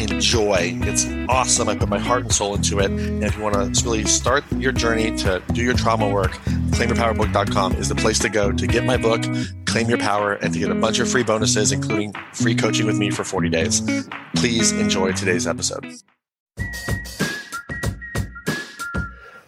enjoy. It's awesome. I put my heart and soul into it. And if you want to really start your journey to do your trauma work, claimyourpowerbook.com is the place to go to get my book, Claim Your Power, and to get a bunch of free bonuses, including free coaching with me for 40 days. Please enjoy today's episode.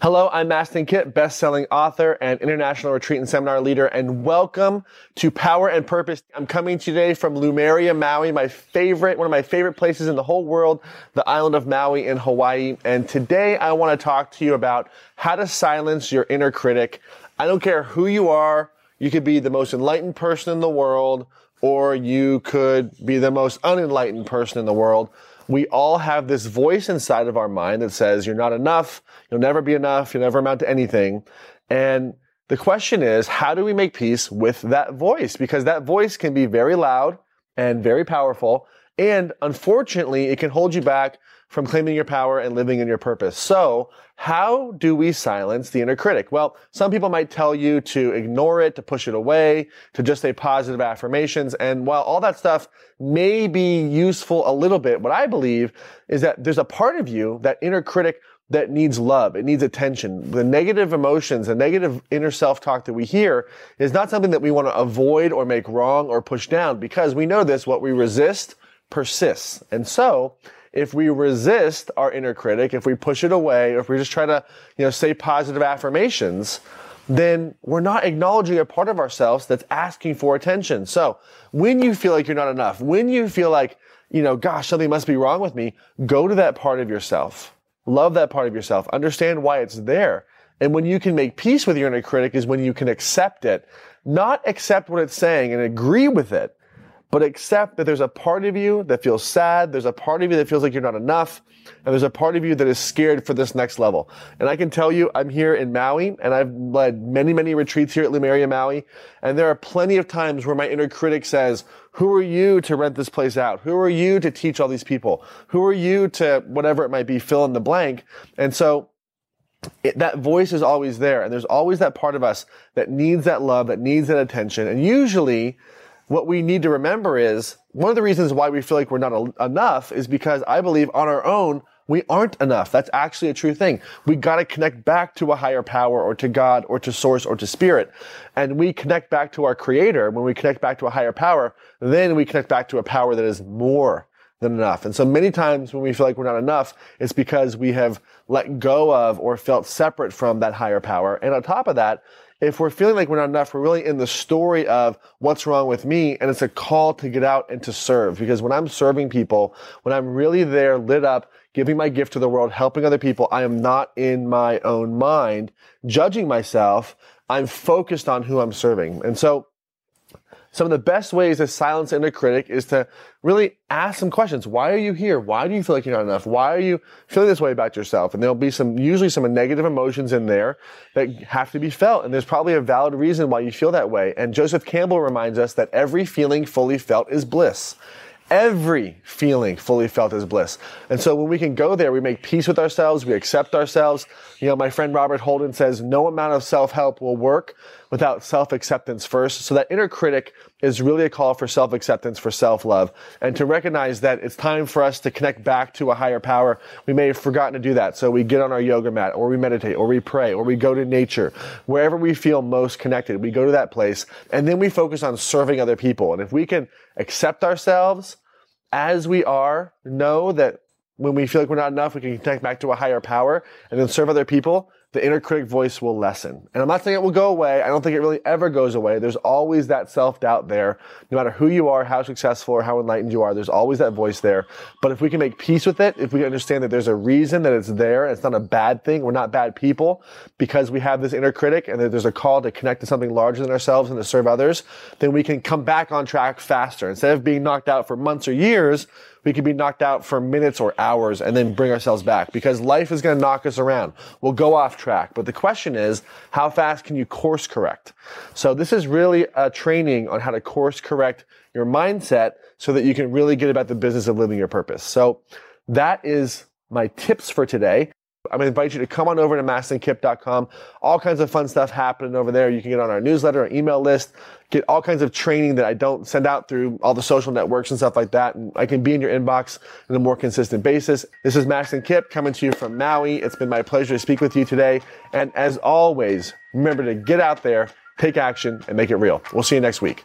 Hello, I'm Mastin Kipp, best-selling author and international retreat and seminar leader, and welcome to Power and Purpose. I'm coming today from Lumeria, Maui, my favorite, one of my favorite places in the whole world, the island of Maui in Hawaii. And today I want to talk to you about how to silence your inner critic. I don't care who you are. You could be the most enlightened person in the world, or you could be the most unenlightened person in the world we all have this voice inside of our mind that says, you're not enough, you'll never be enough, you'll never amount to anything. And the question is, how do we make peace with that voice? Because that voice can be very loud and very powerful. And unfortunately, it can hold you back from claiming your power and living in your purpose. So, how do we silence the inner critic? Well, some people might tell you to ignore it, to push it away, to just say positive affirmations. And while all that stuff may be useful a little bit, what I believe is that there's a part of you, that inner critic, that needs love. It needs attention. The negative emotions, the negative inner self-talk that we hear is not something that we want to avoid or make wrong or push down because we know this, what we resist persists. And so, if we resist our inner critic, if we push it away, if we just try to, you know, say positive affirmations, then we're not acknowledging a part of ourselves that's asking for attention. So when you feel like you're not enough, when you feel like, you know, gosh, something must be wrong with me, go to that part of yourself. Love that part of yourself. Understand why it's there. And when you can make peace with your inner critic is when you can accept it, not accept what it's saying and agree with it, but accept that there's a part of you that feels sad. There's a part of you that feels like you're not enough. And there's a part of you that is scared for this next level. And I can tell you, I'm here in Maui and I've led many, many retreats here at Lumeria Maui. And there are plenty of times where my inner critic says, who are you to rent this place out? Who are you to teach all these people? Who are you to whatever it might be, fill in the blank? And so it, that voice is always there. And there's always that part of us that needs that love, that needs that attention. And usually what we need to remember is one of the reasons why we feel like we're not a- enough is because I believe on our own, we aren't enough. That's actually a true thing. We got to connect back to a higher power or to God or to source or to spirit. And we connect back to our creator. When we connect back to a higher power, then we connect back to a power that is more than enough. And so many times when we feel like we're not enough, it's because we have let go of or felt separate from that higher power. And on top of that, if we're feeling like we're not enough, we're really in the story of what's wrong with me. And it's a call to get out and to serve. Because when I'm serving people, when I'm really there lit up, giving my gift to the world, helping other people, I am not in my own mind, judging myself. I'm focused on who I'm serving. And so some of the best ways to silence inner critic is to really ask some questions. Why are you here? Why do you feel like you're not enough? Why are you feeling this way about yourself? And there'll be some, usually some negative emotions in there that have to be felt. And there's probably a valid reason why you feel that way. And Joseph Campbell reminds us that every feeling fully felt is bliss every feeling fully felt as bliss. And so when we can go there, we make peace with ourselves, we accept ourselves. You know, my friend Robert Holden says, no amount of self-help will work without self-acceptance first. So that inner critic is really a call for self-acceptance, for self-love, and to recognize that it's time for us to connect back to a higher power. We may have forgotten to do that. So we get on our yoga mat, or we meditate, or we pray, or we go to nature. Wherever we feel most connected, we go to that place, and then we focus on serving other people. And if we can accept ourselves, as we are, know that when we feel like we're not enough, we can connect back to a higher power and then serve other people the inner critic voice will lessen. And I'm not saying it will go away. I don't think it really ever goes away. There's always that self-doubt there. No matter who you are, how successful or how enlightened you are, there's always that voice there. But if we can make peace with it, if we understand that there's a reason that it's there, it's not a bad thing, we're not bad people because we have this inner critic and that there's a call to connect to something larger than ourselves and to serve others, then we can come back on track faster. Instead of being knocked out for months or years, we could be knocked out for minutes or hours and then bring ourselves back because life is going to knock us around. We'll go off track. But the question is, how fast can you course correct? So this is really a training on how to course correct your mindset so that you can really get about the business of living your purpose. So that is my tips for today. I'm invite you to come on over to mastinkipp.com. All kinds of fun stuff happening over there. You can get on our newsletter, our email list, get all kinds of training that I don't send out through all the social networks and stuff like that. And I can be in your inbox on a more consistent basis. This is Mastin Kipp coming to you from Maui. It's been my pleasure to speak with you today. And as always, remember to get out there, take action, and make it real. We'll see you next week.